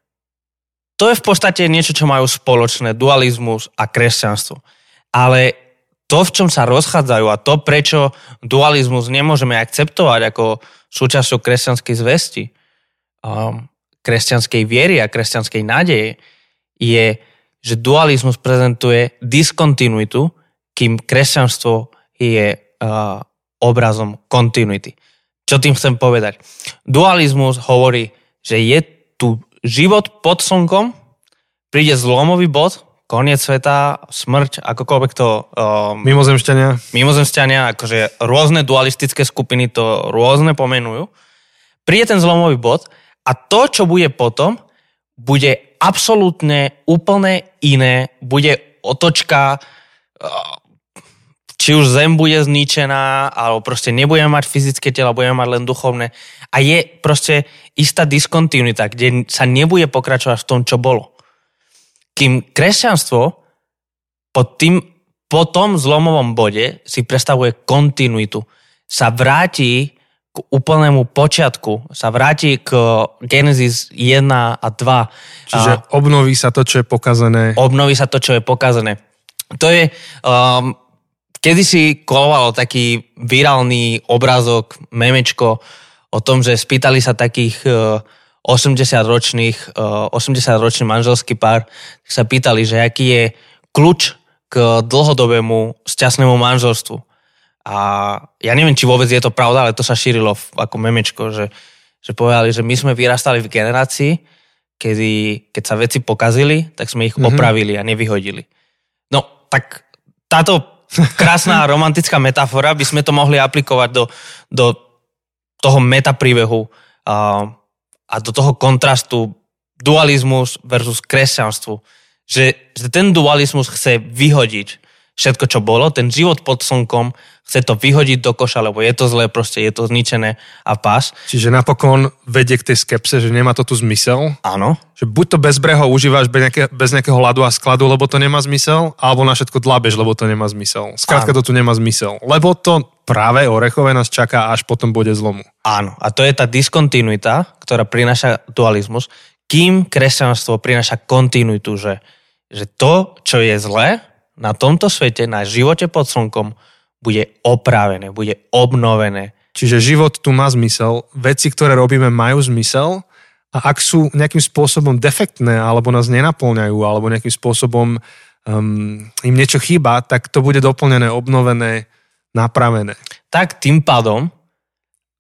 To je v podstate niečo, čo majú spoločné, dualizmus a kresťanstvo. Ale to, v čom sa rozchádzajú a to, prečo dualizmus nemôžeme akceptovať ako súčasťou kresťanskej zvesti, um, kresťanskej viery a kresťanskej nádeje, je, že dualizmus prezentuje diskontinuitu kým kresťanstvo je uh, obrazom kontinuity. Čo tým chcem povedať? Dualizmus hovorí, že je tu život pod slnkom, príde zlomový bod, koniec sveta, smrť, akokoľvek to... Um, mimozemšťania. Mimozemšťania, akože rôzne dualistické skupiny to rôzne pomenujú. Príde ten zlomový bod a to, čo bude potom, bude absolútne úplne iné, bude otočka uh, či už zem bude zničená, alebo proste nebudeme mať fyzické tela, budeme mať len duchovné. A je proste istá diskontinuita, kde sa nebude pokračovať v tom, čo bolo. Kým kresťanstvo pod tým, po tom zlomovom bode si predstavuje kontinuitu. Sa vráti k úplnému počiatku, sa vráti k Genesis 1 a 2. Čiže a obnoví sa to, čo je pokazané. Obnoví sa to, čo je pokazané. To je um, Kedy si kolovalo taký virálny obrázok, memečko o tom, že spýtali sa takých 80-ročných, e, 80-ročný e, manželský pár, sa pýtali, že aký je kľúč k dlhodobému šťastnému manželstvu. A ja neviem, či vôbec je to pravda, ale to sa šírilo ako memečko, že, že povedali, že my sme vyrastali v generácii, kedy, keď sa veci pokazili, tak sme ich mm-hmm. opravili a nevyhodili. No, tak táto krásna romantická metafora, by sme to mohli aplikovať do, do toho metapríbehu a, a do toho kontrastu dualizmus versus kresťanstvu. Že, že ten dualizmus chce vyhodiť všetko, čo bolo, ten život pod slnkom, chce to vyhodiť do koša, lebo je to zlé, proste je to zničené a pás. Čiže napokon vedie k tej skepse, že nemá to tu zmysel. Áno. Že buď to bez breho užívaš bez, nejaké, bez nejakého hladu a skladu, lebo to nemá zmysel, alebo na všetko dlabeš, lebo to nemá zmysel. Skrátka to tu nemá zmysel. Lebo to práve orechové nás čaká až potom bude zlomu. Áno. A to je tá diskontinuita, ktorá prináša dualizmus, kým kresťanstvo prináša kontinuitu, že, že to, čo je zlé, na tomto svete, na živote pod slnkom, bude opravené, bude obnovené. Čiže život tu má zmysel, veci, ktoré robíme, majú zmysel a ak sú nejakým spôsobom defektné alebo nás nenaplňajú alebo nejakým spôsobom um, im niečo chýba, tak to bude doplnené, obnovené, napravené. Tak tým pádom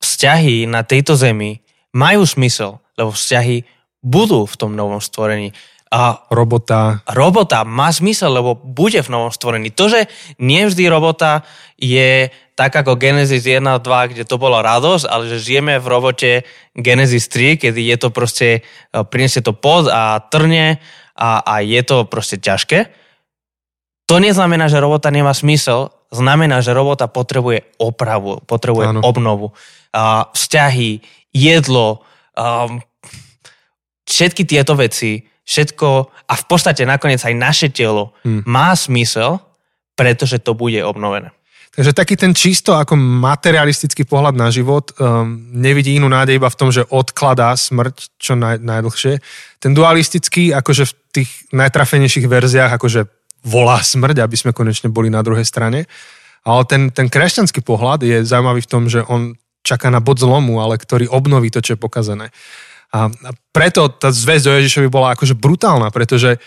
vzťahy na tejto zemi majú smysel, lebo vzťahy budú v tom novom stvorení. A robota. Robota má zmysel, lebo bude v novom stvorení. To, že nie vždy robota je tak ako Genesis 1 a 2, kde to bolo radosť, ale že žijeme v robote Genesis 3, kedy je to proste, e, prinesie to pod a trne a, a je to proste ťažké. To neznamená, že robota nemá smysel, znamená, že robota potrebuje opravu, potrebuje ano. obnovu. A vzťahy, jedlo, um, všetky tieto veci všetko a v podstate nakoniec aj naše telo hmm. má smysel, pretože to bude obnovené. Takže taký ten čisto ako materialistický pohľad na život um, nevidí inú nádej iba v tom, že odkladá smrť čo naj, najdlhšie. Ten dualistický, akože v tých najtrafenejších verziách, akože volá smrť, aby sme konečne boli na druhej strane. Ale ten, ten kresťanský pohľad je zaujímavý v tom, že on čaká na bod zlomu, ale ktorý obnoví to, čo je pokazené. A preto tá zväzť o Ježišovi bola akože brutálna, pretože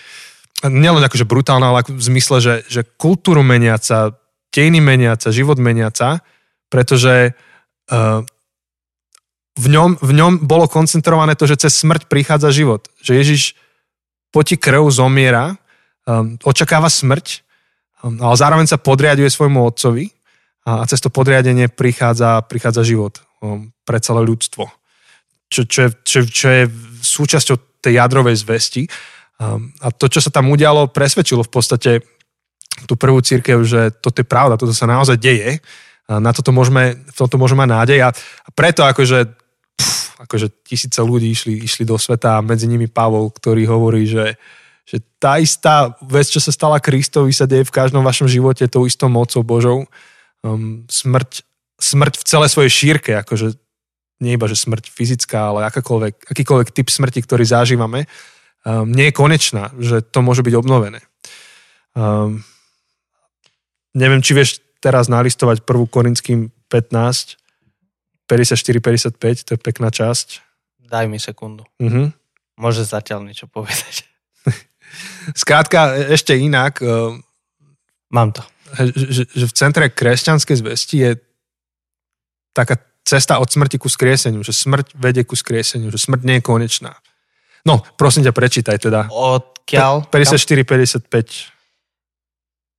nielen akože brutálna, ale v zmysle, že, že kultúru meniaca, dejiny meniaca, život meniaca, pretože uh, v, ňom, v ňom bolo koncentrované to, že cez smrť prichádza život. Že Ježiš potí krv, zomiera, um, očakáva smrť Um, ale zároveň sa podriaduje svojmu otcovi a cez to podriadenie prichádza, prichádza život um, pre celé ľudstvo. Čo, čo, je, čo, čo je súčasťou tej jadrovej zvesti. Um, a to, čo sa tam udialo, presvedčilo v podstate tú prvú církev, že toto je pravda, toto sa naozaj deje. A na toto môžeme, v tomto môžeme mať nádej. A, preto akože, pff, akože tisíce ľudí išli, išli do sveta a medzi nimi Pavol, ktorý hovorí, že, že tá istá vec, čo sa stala Kristovi, sa deje v každom vašom živote tou istou mocou Božou. Um, smrť, smrť v celej svojej šírke, akože nie iba, že smrť fyzická, ale akákoľvek, akýkoľvek typ smrti, ktorý zažívame, um, nie je konečná, že to môže byť obnovené. Um, neviem, či vieš teraz nalistovať prvú Korinským 15, 54-55, to je pekná časť. Daj mi sekundu. Uh-huh. Môže zatiaľ niečo povedať. Skrátka, ešte inak. Eh, Mám to. Že, že v centre kresťanskej zvesti je taká cesta od smrti ku skrieseniu, že smrť vedie ku skrieseniu, že smrť nie je konečná. No, prosím ťa, prečítaj teda. Odkiaľ? 54-55.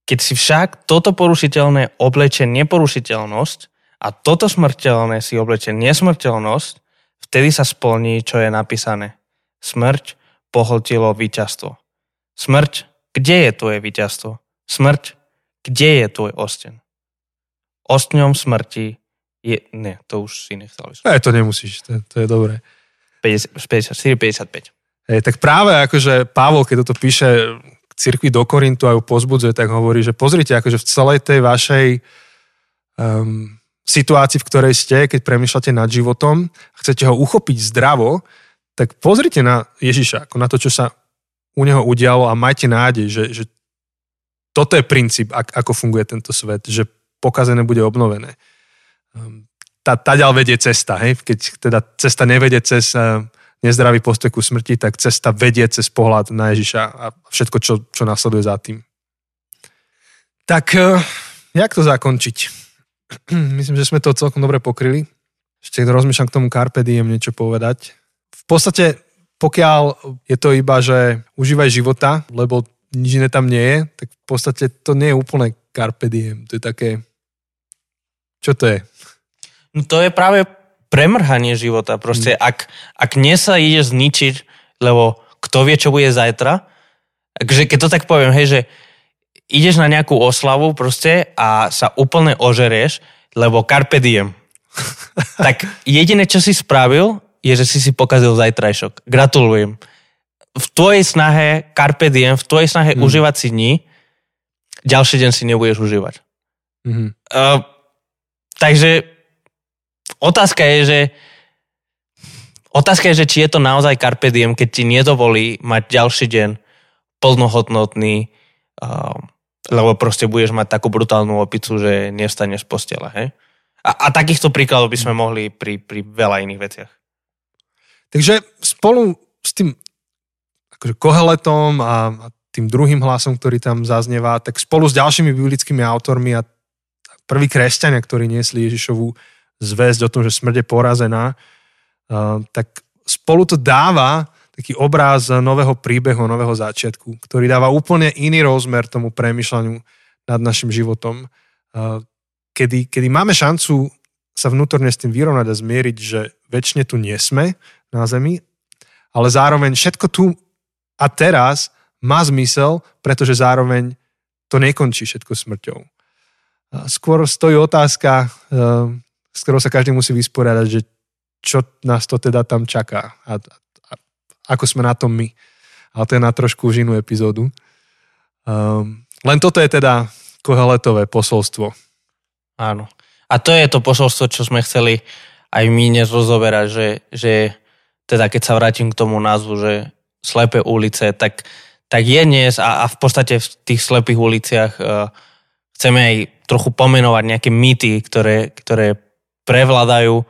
Keď si však toto porušiteľné obleče neporušiteľnosť a toto smrteľné si obleče nesmrteľnosť, vtedy sa splní, čo je napísané. Smrť pohltilo víťazstvo. Smrť, kde je tvoje víťazstvo? Smrť, kde je tvoj osten? Ostňom smrti je... Ne, to už si nechcel vysvetliť. to nemusíš, to, to je dobré. 54-55. Hej, tak práve akože Pavol, keď toto píše k cirkvi do Korintu a ju pozbudzuje, tak hovorí, že pozrite, akože v celej tej vašej um, situácii, v ktorej ste, keď premýšľate nad životom a chcete ho uchopiť zdravo, tak pozrite na Ježiša, ako na to, čo sa u neho udialo a majte nádej, že, že toto je princíp, ako funguje tento svet, že pokazené bude obnovené. Ehm, tá, tá ďal vedie cesta, hej? keď teda cesta nevedie cez ehm, nezdravý postoj ku smrti, tak cesta vedie cez pohľad na Ježiša a všetko, čo, čo nasleduje za tým. Tak, eh, jak to zakončiť? Myslím, že sme to celkom dobre pokryli. Ešte rozmýšľam k tomu Carpe Diem niečo povedať v podstate, pokiaľ je to iba, že užívaj života, lebo nič iné tam nie je, tak v podstate to nie je úplne carpe diem. To je také... Čo to je? No to je práve premrhanie života. Proste, mm. ak, ak sa ide zničiť, lebo kto vie, čo bude zajtra, takže keď to tak poviem, hej, že ideš na nejakú oslavu proste a sa úplne ožerieš, lebo carpe diem. tak jediné, čo si spravil, je, že si si pokazil zajtrajšok. Gratulujem. V tvojej snahe carpe diem, v tvojej snahe mm. užívať si dní, ďalší deň si nebudeš užívať. Mm-hmm. Uh, takže otázka je, že otázka je, že či je to naozaj carpe diem, keď ti nedovolí mať ďalší deň plnohodnotný, lebo proste budeš mať takú brutálnu opicu, že nevstaneš z postele. Hej? A, a takýchto príkladov by sme mohli pri, pri veľa iných veciach. Takže spolu s tým akože koheletom a, a tým druhým hlasom, ktorý tam zaznieva, tak spolu s ďalšími biblickými autormi a prví kresťania, ktorí niesli Ježišovú zväzť o tom, že smrť je porazená, uh, tak spolu to dáva taký obráz nového príbehu, nového začiatku, ktorý dáva úplne iný rozmer tomu premyšľaniu nad našim životom, uh, kedy, kedy máme šancu sa vnútorne s tým vyrovnať a zmieriť, že väčšine tu nie sme, na zemi, ale zároveň všetko tu a teraz má zmysel, pretože zároveň to nekončí všetko smrťou. Skôr stojí otázka, eh, s ktorou sa každý musí vysporiadať, že čo nás to teda tam čaká a, a ako sme na tom my. Ale to je na trošku už inú epizódu. Um, len toto je teda koheletové posolstvo. Áno. A to je to posolstvo, čo sme chceli aj my dnes rozoberať, že, že teda keď sa vrátim k tomu názvu, že slepé ulice, tak, tak je dnes a, a v podstate v tých slepých uliciach uh, chceme aj trochu pomenovať nejaké mýty, ktoré, ktoré prevládajú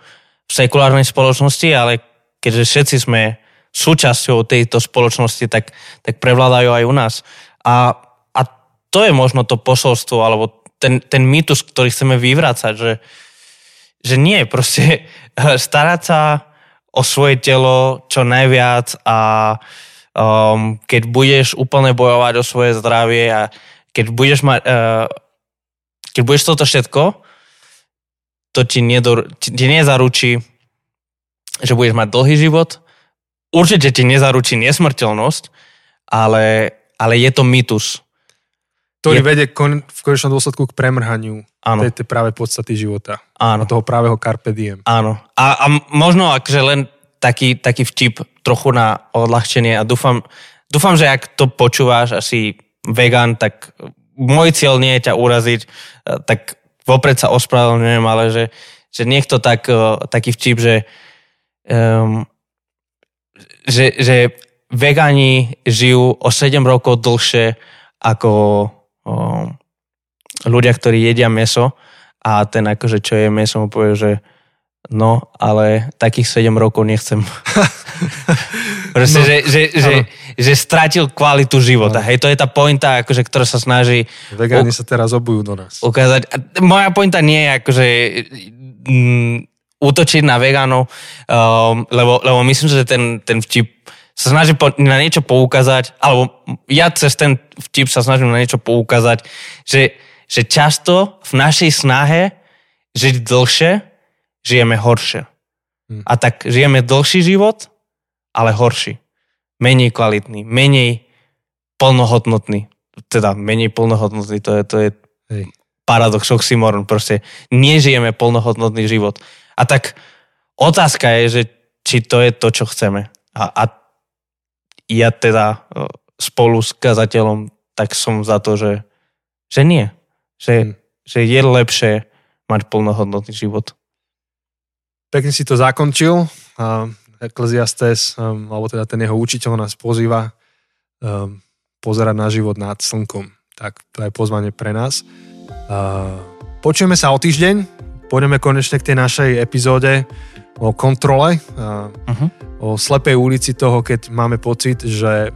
v sekulárnej spoločnosti, ale keďže všetci sme súčasťou tejto spoločnosti, tak, tak prevládajú aj u nás. A, a to je možno to posolstvo, alebo ten, ten mýtus, ktorý chceme vyvrácať, že, že nie, proste starať sa o svoje telo čo najviac a um, keď budeš úplne bojovať o svoje zdravie a keď budeš mať, uh, keď budeš toto všetko, to ti, nedor, ti, ti nezaručí, že budeš mať dlhý život. Určite ti nezaručí nesmrteľnosť, ale, ale je to mýtus. Ktorý Je- vedie kon, v konečnom dôsledku k premrhaniu Áno, tej, tej práve podstaty života. áno. Toho právého carpe diem. Áno. A, a možno akože len taký, taký vtip trochu na odľahčenie a dúfam, dúfam, že ak to počúvaš asi vegan, tak môj cieľ nie je ťa uraziť, eh, tak vopred sa ospravedlňujem, ale že, že niekto tak, eh, taký vtip, že, um, že, že vegani žijú o 7 rokov dlhšie ako um, ľudia, ktorí jedia meso a ten akože čo je meso mu povie, že no, ale takých 7 rokov nechcem. Proste, No, že, že, že, áno. že stratil kvalitu života. Hej, to je tá pointa, akože, ktorá sa snaží Vegáni sa teraz obujú do nás. ukázať. A moja pointa nie je akože mm, útočiť na vegánov, um, lebo, lebo myslím, že ten, ten vtip sa snaží po, na niečo poukázať, alebo ja cez ten vtip sa snažím na niečo poukázať, že, že často v našej snahe žiť dlhšie, žijeme horšie. Hm. A tak žijeme dlhší život, ale horší. Menej kvalitný, menej plnohodnotný. Teda menej plnohodnotný, to je, to je Hej. paradox oxymoron, proste nežijeme plnohodnotný život. A tak otázka je, že či to je to, čo chceme. A, a ja teda spolu s kazateľom tak som za to, že, že nie. Že, Hm. že je lepšie mať plnohodnotný život. Pekne si to zakončil. A Ecclesiastes, um, alebo teda ten jeho učiteľ nás pozýva um, pozerať na život nad slnkom. Tak to je pozvanie pre nás. Uh, počujeme sa o týždeň. Pôjdeme konečne k tej našej epizóde o kontrole, uh, Uh-huh. o slepej ulici toho, keď máme pocit, že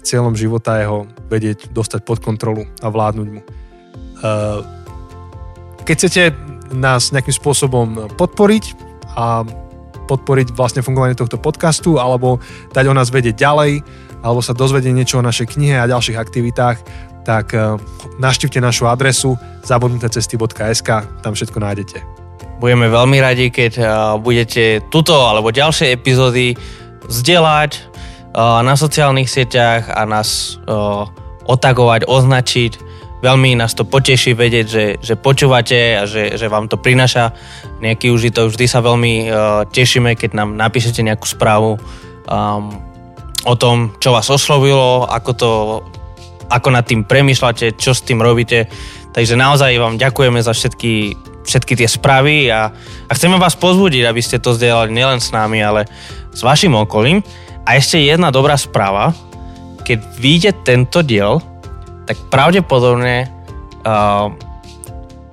cieľom života je ho vedieť dostať pod kontrolu a vládnuť mu. Uh, keď chcete nás nejakým spôsobom podporiť a podporiť vlastne fungovanie tohto podcastu alebo dať o nás vedieť ďalej alebo sa dozvedieť niečo o našej knihe a ďalších aktivitách, tak uh, naštívte našu adresu zabudnutecesty.sk, tam všetko nájdete. Budeme veľmi radi, keď uh, budete tuto alebo ďalšie epizódy zdieľať uh, na sociálnych sieťach a nás otagovať, označiť. Veľmi nás to poteší vedieť, že, že počúvate a že, že vám to prináša nejaký užitok. Vždy sa veľmi uh, tešíme, keď nám napíšete nejakú správu um, o tom, čo vás oslovilo, ako to ako nad tým premýšľate, čo s tým robíte. Takže naozaj vám ďakujeme za všetky, všetky tie správy a, a chceme vás pozbudiť, aby ste to zdieľali nielen s nami, ale s vašim okolím. A ešte jedna dobrá správa. Keď vyjde tento diel, tak pravdepodobne uh,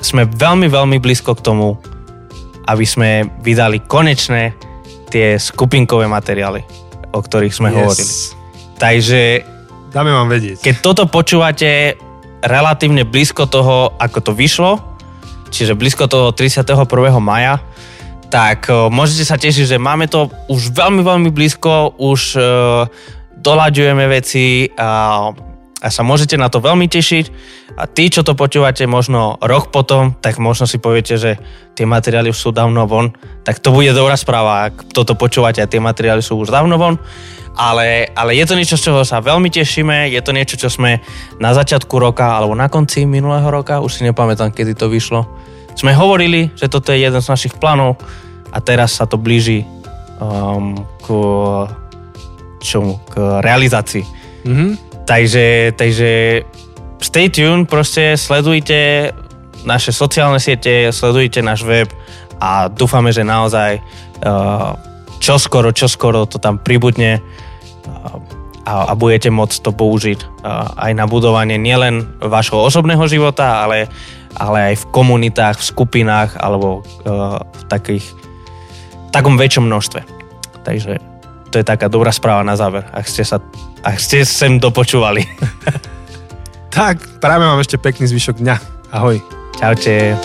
sme veľmi, veľmi blízko k tomu, aby sme vydali konečné tie skupinkové materiály, o ktorých sme hovorili. Takže Dáme vám vedieť. keď toto počúvate relatívne blízko toho, ako to vyšlo, čiže blízko toho 31. maja, tak o, môžete sa tešiť, že máme to už veľmi, veľmi blízko, už e, doľaďujeme veci a, a sa môžete na to veľmi tešiť. A tí, čo to počúvate možno rok potom, tak možno si poviete, že tie materiály sú dávno von, tak to bude dobrá správa, ak toto počúvate a tie materiály sú už dávno von ale, ale je to niečo, z čoho sa veľmi tešíme, je to niečo, čo sme na začiatku roka alebo na konci minulého roka, už si nepamätám, kedy to vyšlo, sme hovorili, že toto je jeden z našich plánov a teraz sa to blíži um, k, čomu, k realizácii. Mhm. Takže, takže stay tuned, proste sledujte naše sociálne siete, sledujte náš web a dúfame, že naozaj uh, čoskoro, čoskoro to tam pribudne uh, a, a budete môcť to použiť uh, aj na budovanie nielen vášho osobného života, ale, ale aj v komunitách, v skupinách alebo v takých v takom väčšom množstve. Takže to je taká dobrá správa na záver, ak ste sa ak ste sem dopočúvali. Tak, práve mám ešte pekný zvyšok dňa. Ahoj. Čaute.